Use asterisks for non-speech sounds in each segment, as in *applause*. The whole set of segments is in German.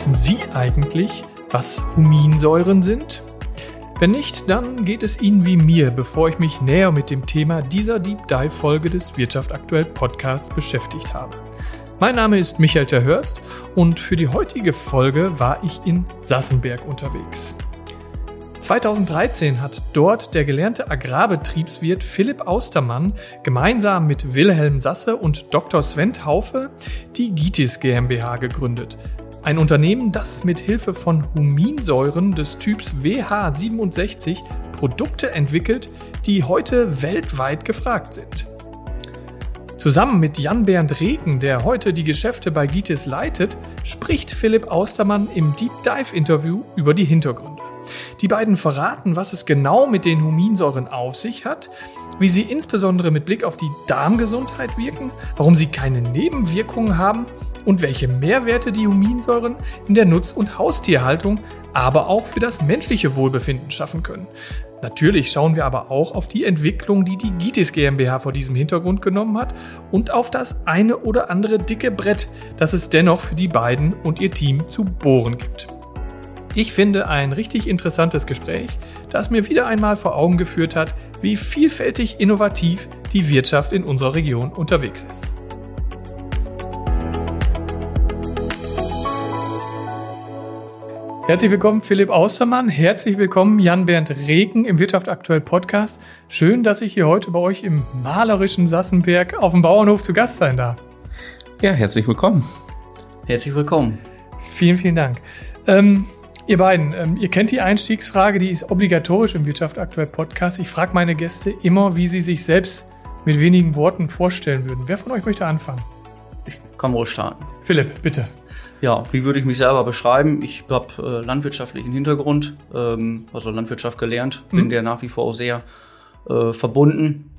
Wissen Sie eigentlich, was Huminsäuren sind? Wenn nicht, dann geht es Ihnen wie mir, bevor ich mich näher mit dem Thema dieser Deep Dive Folge des Wirtschaft aktuell Podcasts beschäftigt habe. Mein Name ist Michael Terhörst und für die heutige Folge war ich in Sassenberg unterwegs. 2013 hat dort der gelernte Agrarbetriebswirt Philipp Austermann gemeinsam mit Wilhelm Sasse und Dr. Sven Taufe die Gitis GmbH gegründet. Ein Unternehmen, das mit Hilfe von Huminsäuren des Typs WH67 Produkte entwickelt, die heute weltweit gefragt sind. Zusammen mit Jan-Bernd Reken, der heute die Geschäfte bei Gitis leitet, spricht Philipp Austermann im Deep Dive Interview über die Hintergründe. Die beiden verraten, was es genau mit den Huminsäuren auf sich hat, wie sie insbesondere mit Blick auf die Darmgesundheit wirken, warum sie keine Nebenwirkungen haben und welche Mehrwerte die Huminsäuren in der Nutz- und Haustierhaltung, aber auch für das menschliche Wohlbefinden schaffen können. Natürlich schauen wir aber auch auf die Entwicklung, die die Gitis GmbH vor diesem Hintergrund genommen hat und auf das eine oder andere dicke Brett, das es dennoch für die beiden und ihr Team zu bohren gibt. Ich finde ein richtig interessantes Gespräch, das mir wieder einmal vor Augen geführt hat, wie vielfältig innovativ die Wirtschaft in unserer Region unterwegs ist. Herzlich willkommen, Philipp Austermann. Herzlich willkommen, Jan-Bernd Regen im Wirtschaft aktuell Podcast. Schön, dass ich hier heute bei euch im malerischen Sassenberg auf dem Bauernhof zu Gast sein darf. Ja, herzlich willkommen. Herzlich willkommen. Vielen, vielen Dank. Ähm, Ihr beiden, ähm, ihr kennt die Einstiegsfrage, die ist obligatorisch im Wirtschaft aktuell Podcast. Ich frage meine Gäste immer, wie sie sich selbst mit wenigen Worten vorstellen würden. Wer von euch möchte anfangen? Ich kann wohl starten. Philipp, bitte. Ja, wie würde ich mich selber beschreiben? Ich habe äh, landwirtschaftlichen Hintergrund, ähm, also Landwirtschaft gelernt, bin mhm. der nach wie vor auch sehr äh, verbunden,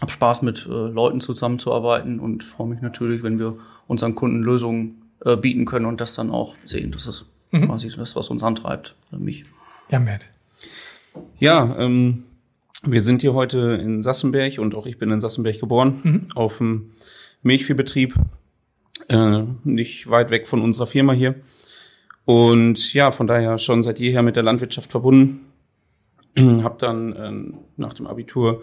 habe Spaß mit äh, Leuten zusammenzuarbeiten und freue mich natürlich, wenn wir unseren Kunden Lösungen äh, bieten können und das dann auch sehen. Das ist Mhm. Quasi das, was uns antreibt, mich. Ja, Matt. Ja, ähm, wir sind hier heute in Sassenberg und auch ich bin in Sassenberg geboren, mhm. auf dem Milchviehbetrieb, äh, nicht weit weg von unserer Firma hier. Und ja, von daher schon seit jeher mit der Landwirtschaft verbunden. *clears throat* Hab dann äh, nach dem Abitur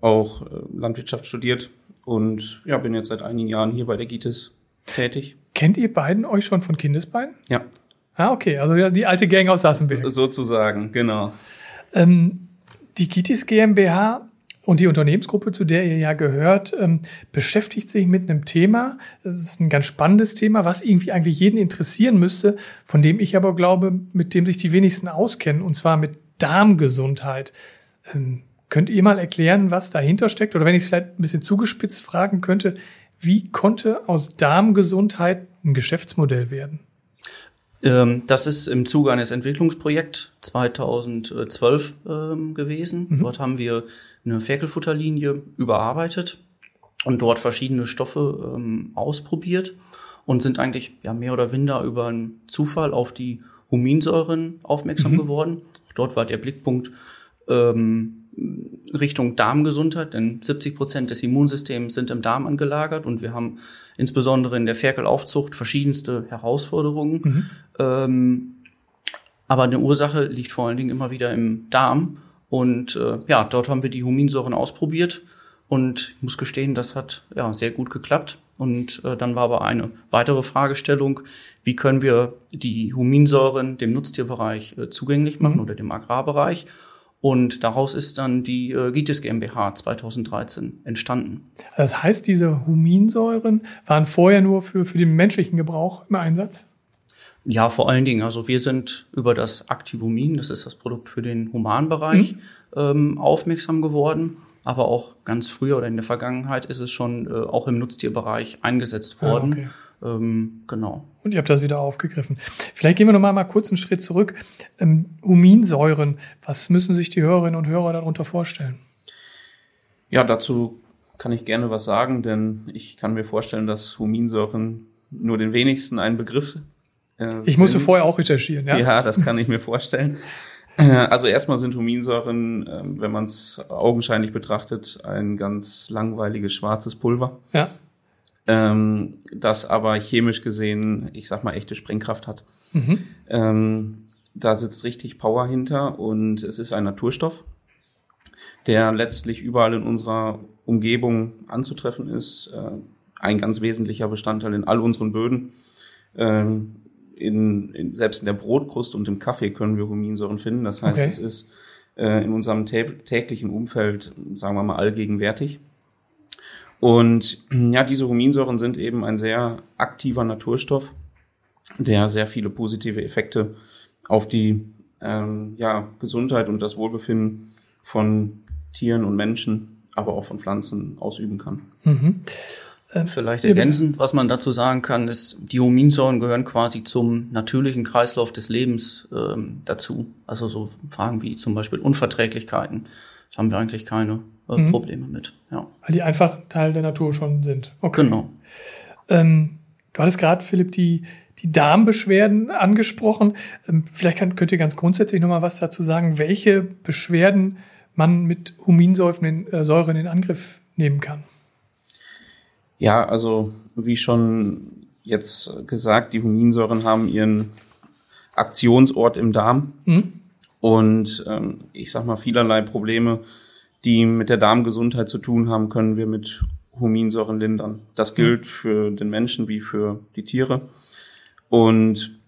auch äh, Landwirtschaft studiert und ja, bin jetzt seit einigen Jahren hier bei der GITES tätig. Kennt ihr beiden euch schon von Kindesbeinen? Ja. Ah, okay, also die alte Gang aus Sassenberg. Sozusagen, genau. Ähm, die Kitis GmbH und die Unternehmensgruppe, zu der ihr ja gehört, ähm, beschäftigt sich mit einem Thema. Das ist ein ganz spannendes Thema, was irgendwie eigentlich jeden interessieren müsste, von dem ich aber glaube, mit dem sich die wenigsten auskennen, und zwar mit Darmgesundheit. Ähm, könnt ihr mal erklären, was dahinter steckt? Oder wenn ich es vielleicht ein bisschen zugespitzt fragen könnte, wie konnte aus Darmgesundheit ein Geschäftsmodell werden? Ähm, das ist im Zuge eines Entwicklungsprojekts 2012 ähm, gewesen. Mhm. Dort haben wir eine Ferkelfutterlinie überarbeitet und dort verschiedene Stoffe ähm, ausprobiert und sind eigentlich ja mehr oder minder über einen Zufall auf die Huminsäuren aufmerksam mhm. geworden. Auch dort war der Blickpunkt ähm, Richtung Darmgesundheit, denn 70 Prozent des Immunsystems sind im Darm angelagert und wir haben insbesondere in der Ferkelaufzucht verschiedenste Herausforderungen. Mhm. Ähm, aber eine Ursache liegt vor allen Dingen immer wieder im Darm. Und äh, ja, dort haben wir die Huminsäuren ausprobiert und ich muss gestehen, das hat ja sehr gut geklappt. Und äh, dann war aber eine weitere Fragestellung, wie können wir die Huminsäuren dem Nutztierbereich äh, zugänglich machen mhm. oder dem Agrarbereich? Und daraus ist dann die äh, GITIS GmbH 2013 entstanden. Das heißt, diese Huminsäuren waren vorher nur für, für den menschlichen Gebrauch im Einsatz? Ja, vor allen Dingen. Also wir sind über das Activumin, das ist das Produkt für den Humanbereich, mhm. ähm, aufmerksam geworden. Aber auch ganz früher oder in der Vergangenheit ist es schon äh, auch im Nutztierbereich eingesetzt ah, worden. Ah, okay. Ähm, genau. Und ihr habt das wieder aufgegriffen. Vielleicht gehen wir noch mal, mal kurz einen Schritt zurück. Ähm, Huminsäuren, was müssen sich die Hörerinnen und Hörer darunter vorstellen? Ja, dazu kann ich gerne was sagen, denn ich kann mir vorstellen, dass Huminsäuren nur den wenigsten ein Begriff äh, Ich musste vorher auch recherchieren, ja? Ja, das kann ich mir vorstellen. Also erstmal sind Huminsäuren, ähm, wenn man es augenscheinlich betrachtet, ein ganz langweiliges schwarzes Pulver. Ja ähm, das aber chemisch gesehen, ich sag mal, echte Sprengkraft hat. Mhm. Ähm, da sitzt richtig Power hinter und es ist ein Naturstoff, der letztlich überall in unserer Umgebung anzutreffen ist. Äh, ein ganz wesentlicher Bestandteil in all unseren Böden. Ähm, in, in, selbst in der Brotkruste und im Kaffee können wir Huminsäuren finden. Das heißt, okay. es ist äh, in unserem täglichen Umfeld, sagen wir mal, allgegenwärtig. Und ja, diese Huminsäuren sind eben ein sehr aktiver Naturstoff, der sehr viele positive Effekte auf die ähm, ja, Gesundheit und das Wohlbefinden von Tieren und Menschen, aber auch von Pflanzen ausüben kann. Mhm. Ähm, Vielleicht ergänzend, was man dazu sagen kann, ist, die Huminsäuren gehören quasi zum natürlichen Kreislauf des Lebens ähm, dazu. Also so Fragen wie zum Beispiel Unverträglichkeiten, da haben wir eigentlich keine äh, mhm. Probleme mit. Ja. Weil die einfach Teil der Natur schon sind. Okay. Genau. Ähm, du hattest gerade, Philipp, die, die Darmbeschwerden angesprochen. Ähm, vielleicht kann, könnt ihr ganz grundsätzlich nochmal was dazu sagen, welche Beschwerden man mit Huminsäuren in, äh, Säuren in Angriff nehmen kann. Ja, also wie schon jetzt gesagt, die Huminsäuren haben ihren Aktionsort im Darm mhm. Und ähm, ich sag mal vielerlei Probleme, die mit der Darmgesundheit zu tun haben, können wir mit Huminsäuren lindern. Das mhm. gilt für den Menschen wie für die Tiere. Und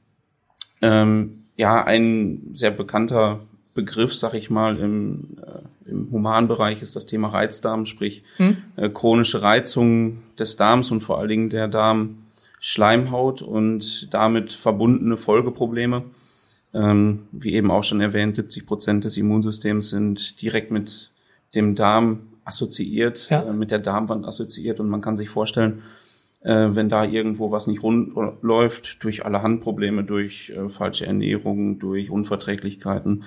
ähm, ja, ein sehr bekannter Begriff, sag ich mal, im, äh, im Humanbereich ist das Thema Reizdarm, sprich hm. äh, chronische Reizung des Darms und vor allen Dingen der Darmschleimhaut und damit verbundene Folgeprobleme. Ähm, wie eben auch schon erwähnt, 70 Prozent des Immunsystems sind direkt mit dem Darm assoziiert, ja. äh, mit der Darmwand assoziiert und man kann sich vorstellen, äh, wenn da irgendwo was nicht rund läuft, durch alle Handprobleme, durch äh, falsche Ernährung, durch Unverträglichkeiten,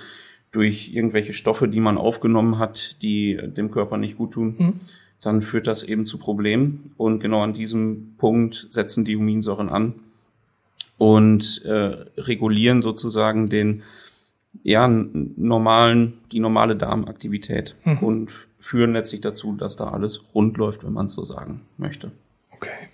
durch irgendwelche Stoffe, die man aufgenommen hat, die dem Körper nicht gut tun, mhm. dann führt das eben zu Problemen. Und genau an diesem Punkt setzen die Huminsäuren an und äh, regulieren sozusagen den ja normalen die normale Darmaktivität mhm. und führen letztlich dazu, dass da alles rund läuft, wenn man es so sagen möchte. Okay.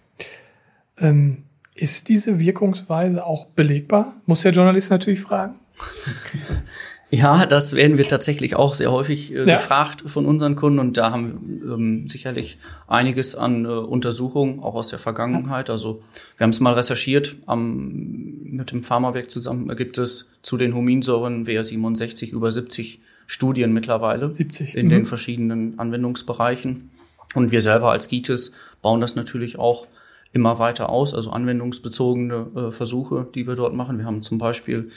Ähm, ist diese Wirkungsweise auch belegbar? Muss der Journalist natürlich fragen. *laughs* Ja, das werden wir tatsächlich auch sehr häufig äh, ja. gefragt von unseren Kunden und da haben wir ähm, sicherlich einiges an äh, Untersuchungen, auch aus der Vergangenheit. Also wir haben es mal recherchiert, am, mit dem Pharmawerk zusammen gibt es zu den Huminsäuren WR67 über 70 Studien mittlerweile 70. in mhm. den verschiedenen Anwendungsbereichen. Und wir selber als GITES bauen das natürlich auch immer weiter aus, also anwendungsbezogene äh, Versuche, die wir dort machen. Wir haben zum Beispiel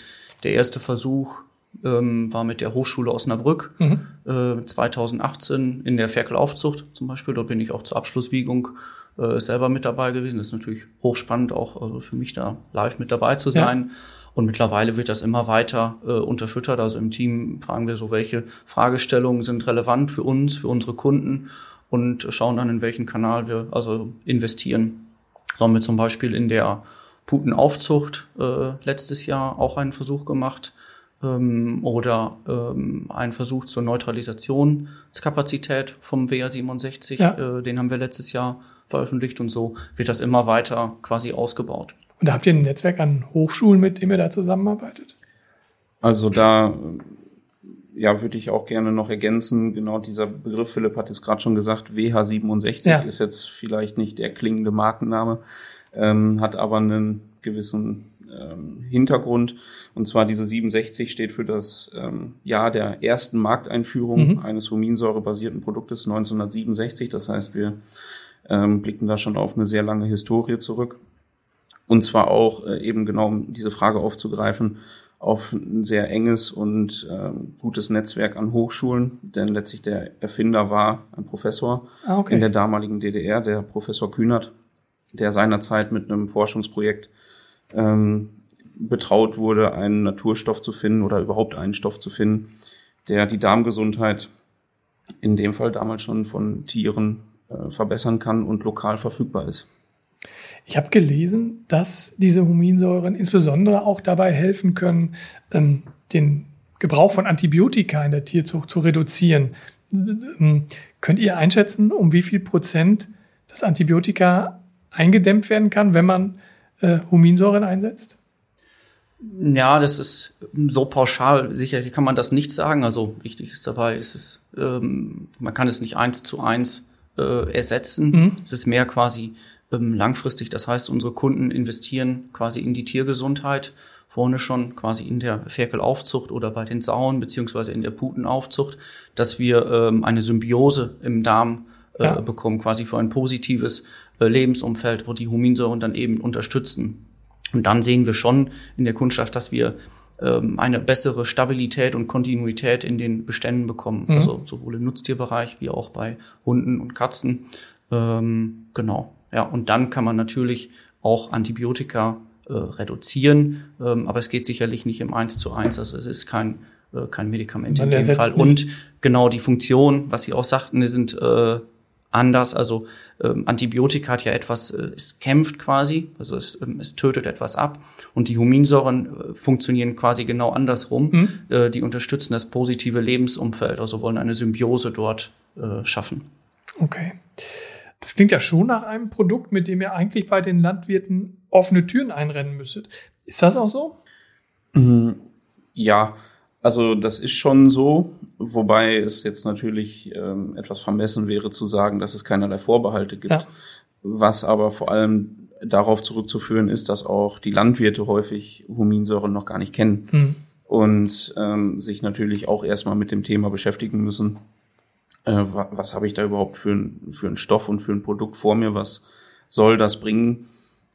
der erste Versuch ähm, war mit der Hochschule Osnabrück mhm. äh, 2018 in der Ferkelaufzucht zum Beispiel. Dort bin ich auch zur Abschlussbiegung äh, selber mit dabei gewesen. Das ist natürlich hochspannend, auch also für mich da live mit dabei zu sein. Ja. Und mittlerweile wird das immer weiter äh, unterfüttert. Also im Team fragen wir so, welche Fragestellungen sind relevant für uns, für unsere Kunden und schauen dann, in welchen Kanal wir also investieren. So haben wir zum Beispiel in der Putenaufzucht äh, letztes Jahr auch einen Versuch gemacht ähm, oder ähm, ein Versuch zur Neutralisationskapazität vom WR67, ja. äh, den haben wir letztes Jahr veröffentlicht und so wird das immer weiter quasi ausgebaut. Und da habt ihr ein Netzwerk an Hochschulen, mit dem ihr da zusammenarbeitet? Also da ja, würde ich auch gerne noch ergänzen. Genau dieser Begriff, Philipp hat es gerade schon gesagt, WH67 ja. ist jetzt vielleicht nicht der klingende Markenname, ähm, hat aber einen gewissen ähm, Hintergrund. Und zwar diese 67 steht für das ähm, Jahr der ersten Markteinführung mhm. eines huminsäurebasierten Produktes 1967. Das heißt, wir ähm, blicken da schon auf eine sehr lange Historie zurück. Und zwar auch äh, eben genau, um diese Frage aufzugreifen, auf ein sehr enges und äh, gutes Netzwerk an Hochschulen, denn letztlich der Erfinder war ein Professor ah, okay. in der damaligen DDR, der Professor Kühnert, der seinerzeit mit einem Forschungsprojekt ähm, betraut wurde, einen Naturstoff zu finden oder überhaupt einen Stoff zu finden, der die Darmgesundheit in dem Fall damals schon von Tieren äh, verbessern kann und lokal verfügbar ist. Ich habe gelesen, dass diese Huminsäuren insbesondere auch dabei helfen können, ähm, den Gebrauch von Antibiotika in der Tierzucht zu reduzieren. Ähm, könnt ihr einschätzen, um wie viel Prozent das Antibiotika eingedämmt werden kann, wenn man äh, Huminsäuren einsetzt? Ja, das ist so pauschal. Sicherlich kann man das nicht sagen. Also wichtig ist dabei, ist es, ähm, man kann es nicht eins zu eins äh, ersetzen. Mhm. Es ist mehr quasi ähm, langfristig. Das heißt, unsere Kunden investieren quasi in die Tiergesundheit vorne schon quasi in der Ferkelaufzucht oder bei den Sauen beziehungsweise in der Putenaufzucht, dass wir ähm, eine Symbiose im Darm ja. bekommen, quasi für ein positives äh, Lebensumfeld, wo die Huminsäuren dann eben unterstützen. Und dann sehen wir schon in der Kundschaft, dass wir ähm, eine bessere Stabilität und Kontinuität in den Beständen bekommen. Mhm. Also sowohl im Nutztierbereich wie auch bei Hunden und Katzen. Ähm, genau. Ja, und dann kann man natürlich auch Antibiotika äh, reduzieren, ähm, aber es geht sicherlich nicht im Eins zu eins. Also es ist kein äh, kein Medikament man in dem Fall. Nicht. Und genau die Funktion, was Sie auch sagten, sind äh, anders. Also ähm, Antibiotika hat ja etwas, äh, es kämpft quasi, also es, ähm, es tötet etwas ab. Und die Huminsäuren äh, funktionieren quasi genau andersrum. Mhm. Äh, die unterstützen das positive Lebensumfeld, also wollen eine Symbiose dort äh, schaffen. Okay. Das klingt ja schon nach einem Produkt, mit dem ihr eigentlich bei den Landwirten offene Türen einrennen müsstet. Ist das auch so? Mhm. Ja, also das ist schon so, wobei es jetzt natürlich ähm, etwas vermessen wäre zu sagen, dass es keinerlei Vorbehalte gibt. Ja. Was aber vor allem darauf zurückzuführen ist, dass auch die Landwirte häufig Huminsäuren noch gar nicht kennen mhm. und ähm, sich natürlich auch erstmal mit dem Thema beschäftigen müssen. Äh, was habe ich da überhaupt für, ein, für einen Stoff und für ein Produkt vor mir? Was soll das bringen?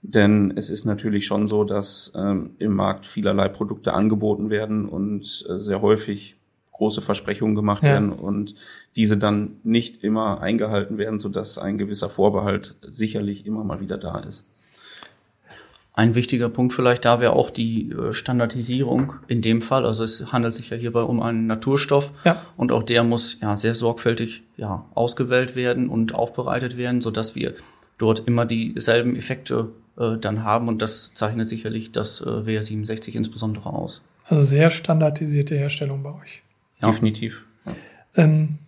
Denn es ist natürlich schon so, dass ähm, im Markt vielerlei Produkte angeboten werden und äh, sehr häufig große Versprechungen gemacht ja. werden und diese dann nicht immer eingehalten werden, sodass ein gewisser Vorbehalt sicherlich immer mal wieder da ist. Ein wichtiger Punkt vielleicht da wäre auch die äh, Standardisierung in dem Fall. Also es handelt sich ja hierbei um einen Naturstoff ja. und auch der muss ja sehr sorgfältig ja ausgewählt werden und aufbereitet werden, so dass wir dort immer dieselben Effekte äh, dann haben und das zeichnet sicherlich das äh, WR67 insbesondere aus. Also sehr standardisierte Herstellung bei euch. Ja. Definitiv. Ja. Ähm,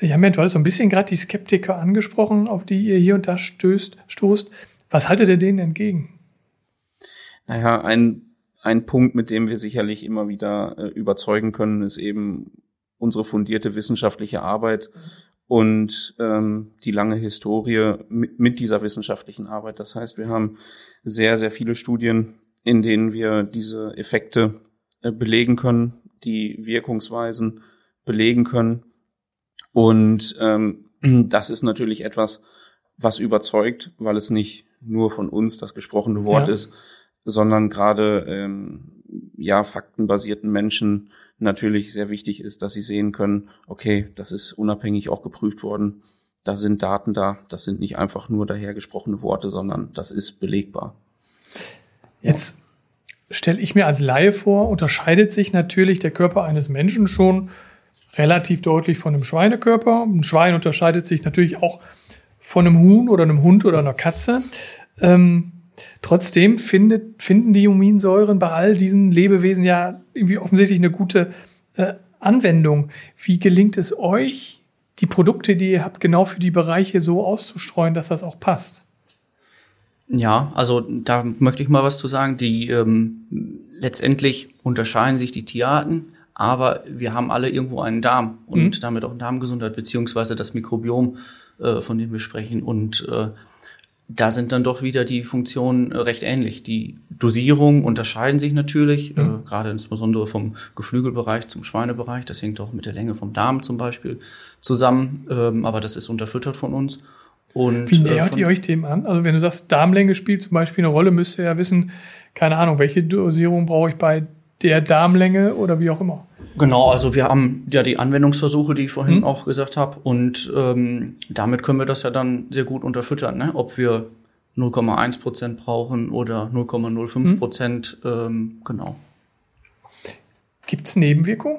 ja, Mensch, du hast so ein bisschen gerade die Skeptiker angesprochen, auf die ihr hier und da stößt, stoßt. Was haltet ihr denen entgegen? Naja, ein, ein Punkt, mit dem wir sicherlich immer wieder äh, überzeugen können, ist eben unsere fundierte wissenschaftliche Arbeit. Und ähm, die lange Historie mit, mit dieser wissenschaftlichen Arbeit. Das heißt, wir haben sehr, sehr viele Studien, in denen wir diese Effekte äh, belegen können, die Wirkungsweisen belegen können. Und ähm, *clears throat* das ist natürlich etwas, was überzeugt, weil es nicht nur von uns das gesprochene Wort ja. ist, sondern gerade ähm, ja faktenbasierten Menschen natürlich sehr wichtig ist, dass sie sehen können, okay, das ist unabhängig auch geprüft worden, da sind Daten da, das sind nicht einfach nur dahergesprochene Worte, sondern das ist belegbar. Jetzt stelle ich mir als Laie vor, unterscheidet sich natürlich der Körper eines Menschen schon relativ deutlich von einem Schweinekörper. Ein Schwein unterscheidet sich natürlich auch von einem Huhn oder einem Hund oder einer Katze. Ähm, Trotzdem findet, finden die Huminsäuren bei all diesen Lebewesen ja irgendwie offensichtlich eine gute äh, Anwendung. Wie gelingt es euch, die Produkte, die ihr habt, genau für die Bereiche so auszustreuen, dass das auch passt? Ja, also da möchte ich mal was zu sagen. Die ähm, letztendlich unterscheiden sich die Tierarten, aber wir haben alle irgendwo einen Darm und mhm. damit auch Darmgesundheit beziehungsweise das Mikrobiom, äh, von dem wir sprechen. Und äh, da sind dann doch wieder die Funktionen äh, recht ähnlich. Die Dosierungen unterscheiden sich natürlich, mhm. äh, gerade insbesondere vom Geflügelbereich zum Schweinebereich. Das hängt auch mit der Länge vom Darm zum Beispiel zusammen, ähm, aber das ist unterfüttert von uns. Und, Wie äh, nähert äh, ihr euch dem an? Also wenn du sagst, Darmlänge spielt zum Beispiel eine Rolle, müsst ihr ja wissen, keine Ahnung, welche Dosierung brauche ich bei der Darmlänge oder wie auch immer. Genau, also wir haben ja die Anwendungsversuche, die ich vorhin mhm. auch gesagt habe, und ähm, damit können wir das ja dann sehr gut unterfüttern, ne? ob wir 0,1 Prozent brauchen oder 0,05 mhm. Prozent, mhm. ähm, genau. Gibt es Nebenwirkungen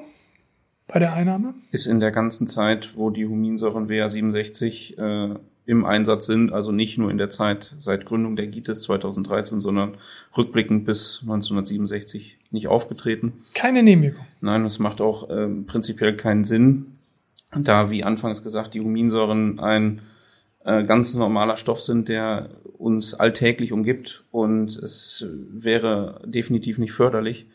bei der Einnahme? Ist in der ganzen Zeit, wo die Huminsäuren WA67 äh, im Einsatz sind, also nicht nur in der Zeit seit Gründung der GITES 2013, sondern rückblickend bis 1967 nicht aufgetreten. Keine Nebenwirkung. Nein, das macht auch ähm, prinzipiell keinen Sinn, da, wie anfangs gesagt, die Huminsäuren ein äh, ganz normaler Stoff sind, der uns alltäglich umgibt. Und es wäre definitiv nicht förderlich,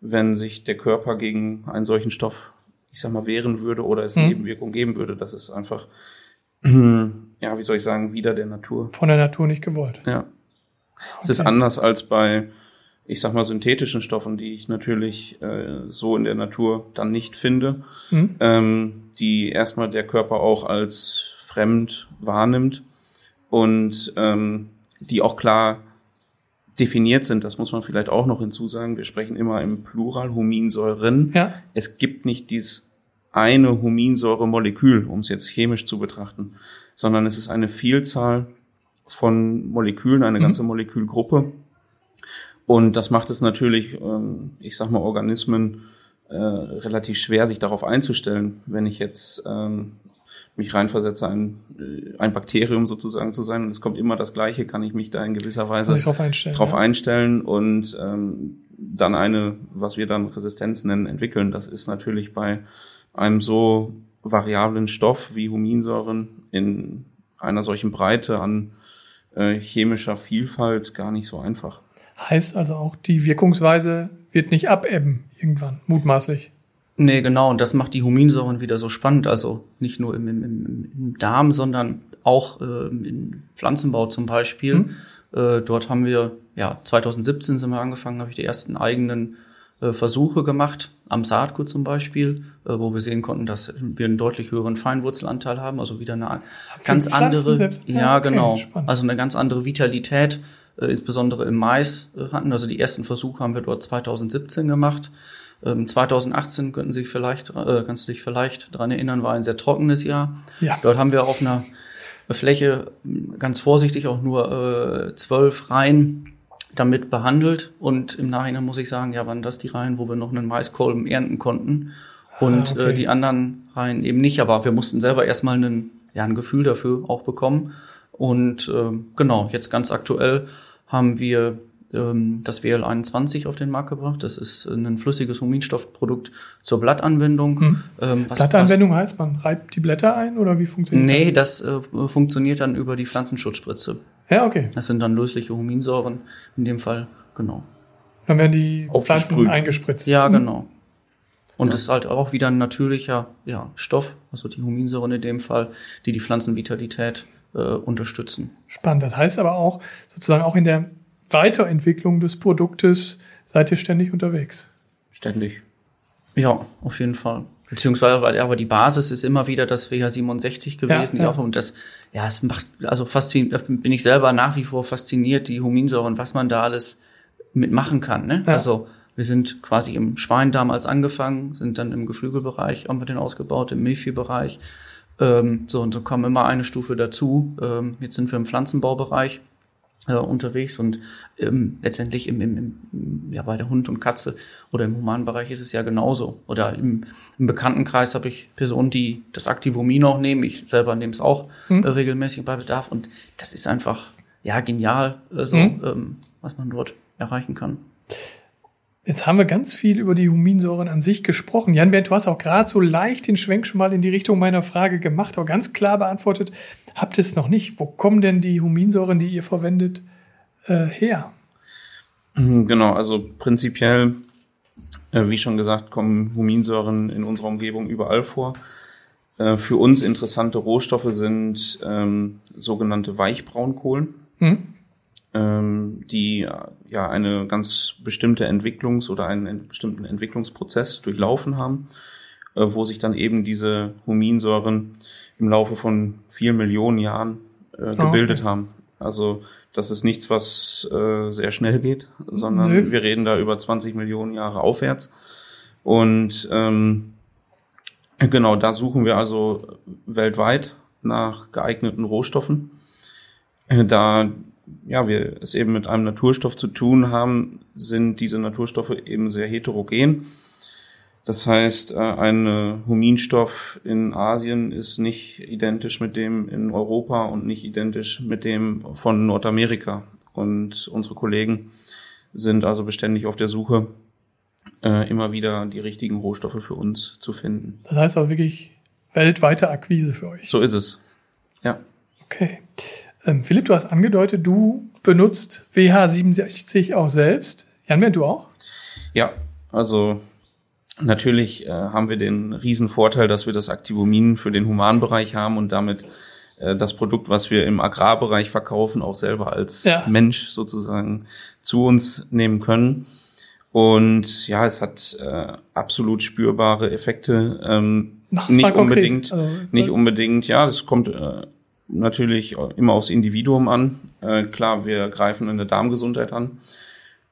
wenn sich der Körper gegen einen solchen Stoff, ich sag mal, wehren würde oder es mhm. Nebenwirkungen geben würde. Das ist einfach, ja, wie soll ich sagen, wieder der Natur. Von der Natur nicht gewollt. Ja. Okay. Es ist anders als bei, ich sag mal, synthetischen Stoffen, die ich natürlich äh, so in der Natur dann nicht finde, mhm. ähm, die erstmal der Körper auch als fremd wahrnimmt und ähm, die auch klar definiert sind. Das muss man vielleicht auch noch hinzusagen. Wir sprechen immer im Plural Huminsäuren. Ja. Es gibt nicht dieses eine Huminsäuremolekül, um es jetzt chemisch zu betrachten, sondern es ist eine Vielzahl von Molekülen, eine mhm. ganze Molekülgruppe. Und das macht es natürlich, ähm, ich sag mal, Organismen äh, relativ schwer, sich darauf einzustellen. Wenn ich jetzt ähm, mich reinversetze, ein, äh, ein Bakterium sozusagen zu sein und es kommt immer das Gleiche, kann ich mich da in gewisser Weise drauf einstellen, drauf ja. einstellen und ähm, dann eine, was wir dann Resistenz nennen, entwickeln. Das ist natürlich bei einem so variablen Stoff wie Huminsäuren in einer solchen Breite an äh, chemischer Vielfalt gar nicht so einfach. Heißt also auch, die Wirkungsweise wird nicht abebben irgendwann, mutmaßlich. Nee, genau. Und das macht die Huminsäuren wieder so spannend. Also nicht nur im, im, im Darm, sondern auch äh, im Pflanzenbau zum Beispiel. Mhm. Äh, dort haben wir, ja, 2017 sind wir angefangen, habe ich die ersten eigenen äh, Versuche gemacht, am Saatgut zum Beispiel, äh, wo wir sehen konnten, dass wir einen deutlich höheren Feinwurzelanteil haben, also wieder eine ganz andere, ja, ja okay, genau, spannend. also eine ganz andere Vitalität, äh, insbesondere im Mais äh, hatten. Also die ersten Versuche haben wir dort 2017 gemacht. 2018 ähm, könnten Sie sich vielleicht, äh, kannst du dich vielleicht dran erinnern, war ein sehr trockenes Jahr. Ja. Dort haben wir auf einer Fläche ganz vorsichtig auch nur äh, zwölf Reihen damit behandelt und im Nachhinein muss ich sagen, ja, waren das die Reihen, wo wir noch einen Maiskolben ernten konnten und ah, okay. äh, die anderen Reihen eben nicht, aber wir mussten selber erstmal einen, ja, ein Gefühl dafür auch bekommen und äh, genau, jetzt ganz aktuell haben wir ähm, das WL21 auf den Markt gebracht. Das ist ein flüssiges Huminstoffprodukt zur Blattanwendung. Hm. Ähm, Blattanwendung heißt, man reibt die Blätter ein oder wie funktioniert nee, das? Nee, das äh, funktioniert dann über die Pflanzenschutzspritze. Ja, okay. Das sind dann lösliche Huminsäuren, in dem Fall, genau. Dann werden die Pflanzen eingespritzt. Ja, hm. genau. Und es ja. ist halt auch wieder ein natürlicher ja, Stoff, also die Huminsäuren in dem Fall, die die Pflanzenvitalität äh, unterstützen. Spannend. Das heißt aber auch sozusagen auch in der Weiterentwicklung des Produktes seid ihr ständig unterwegs. Ständig. Ja, auf jeden Fall. Beziehungsweise, aber die Basis ist immer wieder das WH67 gewesen. Ja, ja. Und das, ja, es macht, also fasziniert, bin ich selber nach wie vor fasziniert, die Huminsäuren, was man da alles mitmachen kann. Ne? Ja. Also wir sind quasi im Schwein damals angefangen, sind dann im Geflügelbereich, haben wir den ausgebaut, im Milchviehbereich. Ähm, so, und so kommen immer eine Stufe dazu. Ähm, jetzt sind wir im Pflanzenbaubereich äh, unterwegs und ähm, letztendlich im, im, im, ja, bei der Hund und Katze oder im humanen Bereich ist es ja genauso. Oder im, im Bekanntenkreis habe ich Personen, die das Activomin auch nehmen. Ich selber nehme es auch mhm. äh, regelmäßig bei Bedarf und das ist einfach ja genial, äh, so, mhm. ähm, was man dort erreichen kann. Jetzt haben wir ganz viel über die Huminsäuren an sich gesprochen. Jan du hast auch gerade so leicht den Schwenk schon mal in die Richtung meiner Frage gemacht, auch ganz klar beantwortet. Habt ihr es noch nicht? Wo kommen denn die Huminsäuren, die ihr verwendet, äh, her? Mhm, genau, also prinzipiell, äh, wie schon gesagt, kommen Huminsäuren in unserer Umgebung überall vor. Äh, für uns interessante Rohstoffe sind ähm, sogenannte Weichbraunkohlen. Hm die ja eine ganz bestimmte Entwicklungs- oder einen bestimmten Entwicklungsprozess durchlaufen haben, äh, wo sich dann eben diese Huminsäuren im Laufe von vier Millionen Jahren äh, gebildet okay. haben. Also das ist nichts, was äh, sehr schnell geht, sondern Nö. wir reden da über 20 Millionen Jahre aufwärts. Und ähm, genau, da suchen wir also weltweit nach geeigneten Rohstoffen. Äh, da ja, wir es eben mit einem Naturstoff zu tun haben, sind diese Naturstoffe eben sehr heterogen. Das heißt, äh, ein Huminstoff in Asien ist nicht identisch mit dem in Europa und nicht identisch mit dem von Nordamerika. Und unsere Kollegen sind also beständig auf der Suche, äh, immer wieder die richtigen Rohstoffe für uns zu finden. Das heißt auch wirklich weltweite Akquise für euch. So ist es. Ja. Okay. Ähm, Philipp, du hast angedeutet, du benutzt WH67 auch selbst. Jan, du auch? Ja, also natürlich äh, haben wir den riesen Vorteil, dass wir das Activomin für den Humanbereich haben und damit äh, das Produkt, was wir im Agrarbereich verkaufen, auch selber als ja. Mensch sozusagen zu uns nehmen können. Und ja, es hat äh, absolut spürbare Effekte. Ähm, nicht unbedingt, also, nicht unbedingt, ja, das kommt äh, natürlich immer aufs Individuum an. Äh, klar, wir greifen in der Darmgesundheit an.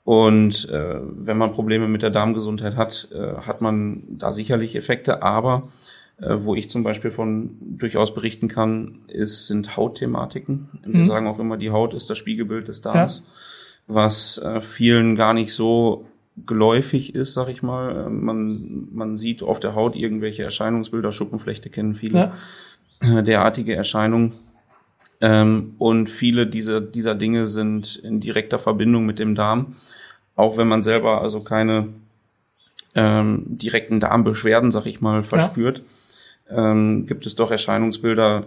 Und äh, wenn man Probleme mit der Darmgesundheit hat, äh, hat man da sicherlich Effekte. Aber äh, wo ich zum Beispiel von durchaus berichten kann, ist, sind Hautthematiken. Wir mhm. sagen auch immer, die Haut ist das Spiegelbild des Darms, ja. was äh, vielen gar nicht so geläufig ist, sag ich mal. Äh, man, man sieht auf der Haut irgendwelche Erscheinungsbilder, Schuppenflechte kennen viele, ja. Äh, derartige Erscheinungen. Ähm, und viele dieser, dieser Dinge sind in direkter Verbindung mit dem Darm. Auch wenn man selber also keine ähm, direkten Darmbeschwerden, sag ich mal, verspürt, ja. ähm, gibt es doch Erscheinungsbilder,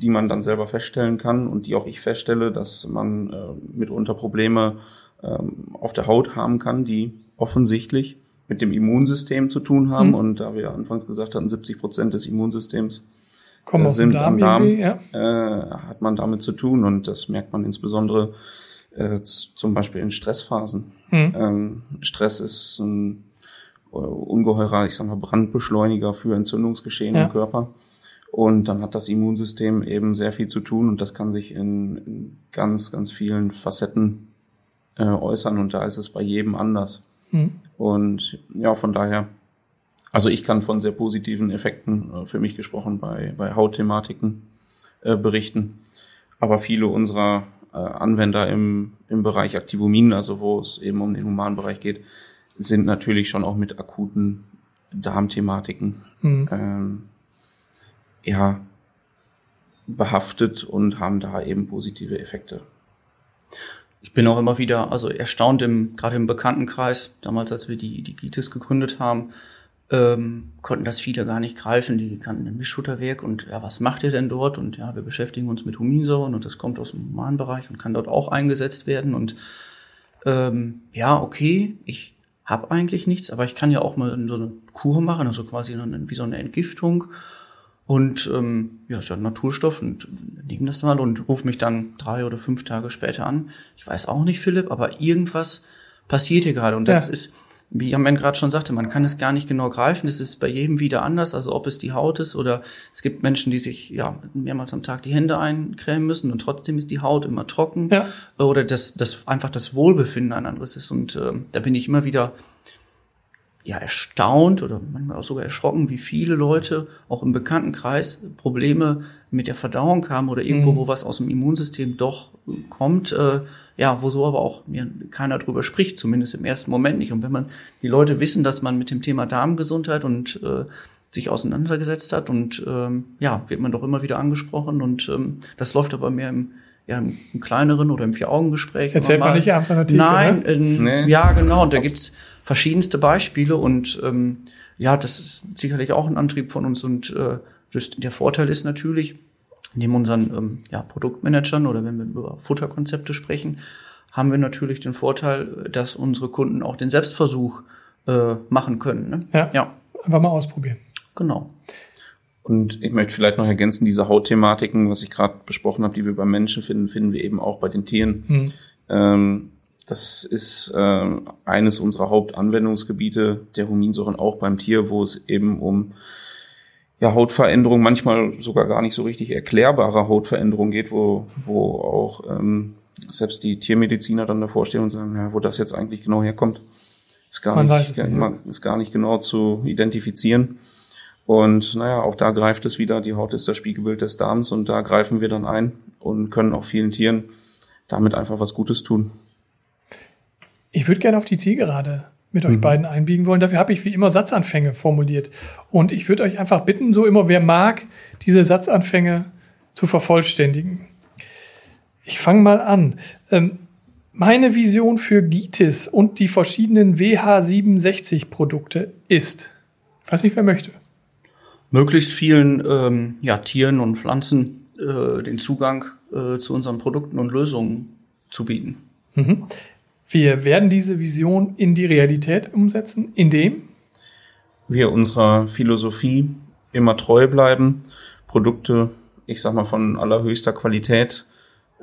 die man dann selber feststellen kann und die auch ich feststelle, dass man äh, mitunter Probleme ähm, auf der Haut haben kann, die offensichtlich mit dem Immunsystem zu tun haben. Mhm. Und da wir anfangs gesagt hatten, 70 Prozent des Immunsystems Kommen äh, sind Darm am Darm, ja. äh, hat man damit zu tun. Und das merkt man insbesondere äh, zum Beispiel in Stressphasen. Mhm. Ähm, Stress ist ein äh, ungeheurer, ich sag mal, Brandbeschleuniger für Entzündungsgeschehen ja. im Körper. Und dann hat das Immunsystem eben sehr viel zu tun und das kann sich in, in ganz, ganz vielen Facetten äh, äußern und da ist es bei jedem anders. Mhm. Und ja, von daher, also ich kann von sehr positiven Effekten äh, für mich gesprochen bei, bei Hautthematiken äh, berichten. Aber viele unserer äh, Anwender im, im Bereich Aktivomin, also wo es eben um den Humanbereich geht, sind natürlich schon auch mit akuten Darmthematiken mhm. ähm, ja, behaftet und haben da eben positive Effekte ich bin auch immer wieder also erstaunt im gerade im Bekanntenkreis damals als wir die die Gitis gegründet haben ähm, konnten das viele gar nicht greifen die kannten den Mischfutterwerk und ja was macht ihr denn dort und ja wir beschäftigen uns mit Huminsäuren und das kommt aus dem Humanbereich und kann dort auch eingesetzt werden und ähm, ja okay ich habe eigentlich nichts aber ich kann ja auch mal so eine Kur machen also quasi wie so eine Entgiftung und ähm, ja, ist ja ein Naturstoff und nehme das mal und rufe mich dann drei oder fünf Tage später an. Ich weiß auch nicht, Philipp, aber irgendwas passiert hier gerade. Und das ja. ist, wie Jan gerade schon sagte, man kann es gar nicht genau greifen. Es ist bei jedem wieder anders, also ob es die Haut ist oder es gibt Menschen, die sich ja mehrmals am Tag die Hände eincremen müssen und trotzdem ist die Haut immer trocken. Ja. Oder das, das einfach das Wohlbefinden ein anderes ist. Und äh, da bin ich immer wieder ja erstaunt oder manchmal auch sogar erschrocken, wie viele Leute auch im Bekanntenkreis Probleme mit der Verdauung haben oder irgendwo, mhm. wo was aus dem Immunsystem doch kommt, äh, ja, wo so aber auch ja, keiner drüber spricht, zumindest im ersten Moment nicht. Und wenn man die Leute wissen, dass man mit dem Thema Darmgesundheit und äh, sich auseinandergesetzt hat und ähm, ja, wird man doch immer wieder angesprochen und ähm, das läuft aber mehr im ja, im kleineren oder im Vier-Augen-Gespräch. Erzählt man nicht abends an der Theke, Nein, ne? in, nee. ja, genau. Und da gibt's verschiedenste Beispiele und ähm, ja, das ist sicherlich auch ein Antrieb von uns und äh, das, der Vorteil ist natürlich, neben unseren ähm, ja, Produktmanagern oder wenn wir über Futterkonzepte sprechen, haben wir natürlich den Vorteil, dass unsere Kunden auch den Selbstversuch äh, machen können. Ne? Ja, ja. Einfach mal ausprobieren. Genau. Und ich möchte vielleicht noch ergänzen, diese Hautthematiken, was ich gerade besprochen habe, die wir beim Menschen finden, finden wir eben auch bei den Tieren. Hm. Ähm, das ist äh, eines unserer Hauptanwendungsgebiete der Huminsäuren auch beim Tier, wo es eben um ja, Hautveränderung, manchmal sogar gar nicht so richtig erklärbare Hautveränderung geht, wo, wo auch ähm, selbst die Tiermediziner dann davor stehen und sagen, ja, wo das jetzt eigentlich genau herkommt, ist gar, Man nicht, nicht, ist gar nicht genau zu identifizieren. Und naja, auch da greift es wieder, die Haut ist das Spiegelbild des Darms und da greifen wir dann ein und können auch vielen Tieren damit einfach was Gutes tun. Ich würde gerne auf die Zielgerade mit euch mhm. beiden einbiegen wollen. Dafür habe ich wie immer Satzanfänge formuliert. Und ich würde euch einfach bitten, so immer wer mag, diese Satzanfänge zu vervollständigen. Ich fange mal an. Ähm, meine Vision für GITIS und die verschiedenen WH67-Produkte ist, ich weiß nicht, wer möchte möglichst vielen ähm, ja, Tieren und Pflanzen äh, den Zugang äh, zu unseren Produkten und Lösungen zu bieten. Mhm. Wir werden diese Vision in die Realität umsetzen, indem wir unserer Philosophie immer treu bleiben, Produkte, ich sag mal, von allerhöchster Qualität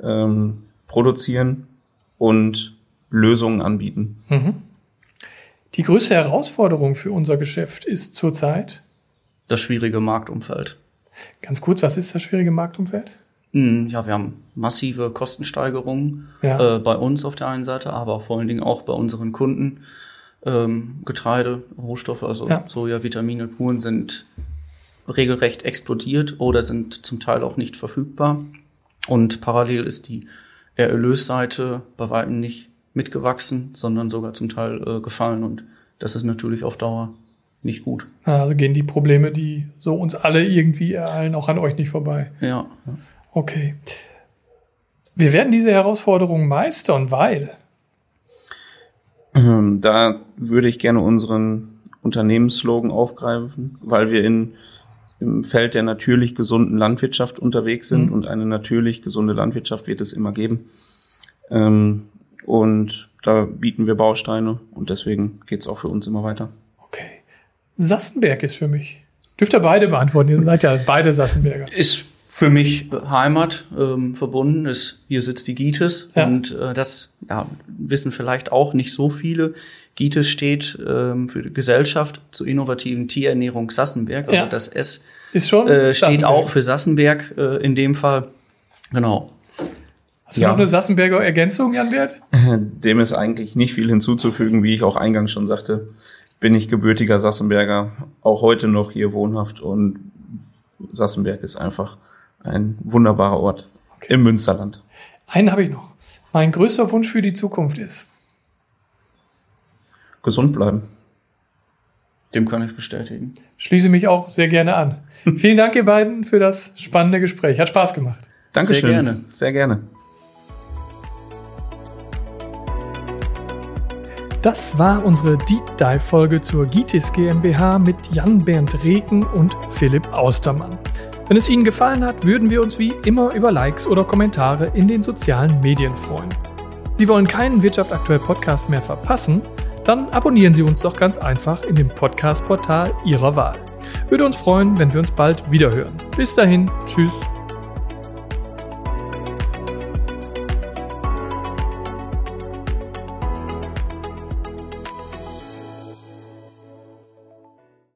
ähm, produzieren und Lösungen anbieten. Mhm. Die größte Herausforderung für unser Geschäft ist zurzeit das schwierige Marktumfeld. Ganz kurz, was ist das schwierige Marktumfeld? Hm, ja, wir haben massive Kostensteigerungen ja. äh, bei uns auf der einen Seite, aber vor allen Dingen auch bei unseren Kunden. Ähm, Getreide, Rohstoffe, also ja. Soja, Vitamine, Puren sind regelrecht explodiert oder sind zum Teil auch nicht verfügbar. Und parallel ist die Erlösseite bei weitem nicht mitgewachsen, sondern sogar zum Teil äh, gefallen. Und das ist natürlich auf Dauer nicht gut. Also gehen die Probleme, die so uns alle irgendwie ereilen, auch an euch nicht vorbei. Ja. Okay. Wir werden diese Herausforderung meistern, weil. Ähm, da würde ich gerne unseren Unternehmensslogan aufgreifen, weil wir in, im Feld der natürlich gesunden Landwirtschaft unterwegs sind mhm. und eine natürlich gesunde Landwirtschaft wird es immer geben. Ähm, und da bieten wir Bausteine und deswegen geht's auch für uns immer weiter. Sassenberg ist für mich. Dürft ihr beide beantworten, ihr seid ja beide Sassenberger. Ist für mich Heimat ähm, verbunden ist, hier sitzt die GITES ja. und äh, das ja, wissen vielleicht auch nicht so viele. GITES steht ähm, für die Gesellschaft zur innovativen Tierernährung Sassenberg, also ja. das S ist schon äh, steht auch für Sassenberg äh, in dem Fall. Genau. Hast du ja. noch eine Sassenberger Ergänzung, Jan Bert? *laughs* Dem ist eigentlich nicht viel hinzuzufügen, wie ich auch eingangs schon sagte. Bin ich gebürtiger Sassenberger, auch heute noch hier wohnhaft und Sassenberg ist einfach ein wunderbarer Ort okay. im Münsterland. Einen habe ich noch. Mein größter Wunsch für die Zukunft ist. Gesund bleiben. Dem kann ich bestätigen. Schließe mich auch sehr gerne an. *laughs* Vielen Dank, ihr beiden, für das spannende Gespräch. Hat Spaß gemacht. Dankeschön. Sehr gerne. Sehr gerne. Das war unsere Deep Dive Folge zur Gitis GmbH mit Jan Bernd Reken und Philipp Austermann. Wenn es Ihnen gefallen hat, würden wir uns wie immer über Likes oder Kommentare in den sozialen Medien freuen. Sie wollen keinen Wirtschaft aktuell Podcast mehr verpassen? Dann abonnieren Sie uns doch ganz einfach in dem Podcast-Portal Ihrer Wahl. Würde uns freuen, wenn wir uns bald wiederhören. Bis dahin, tschüss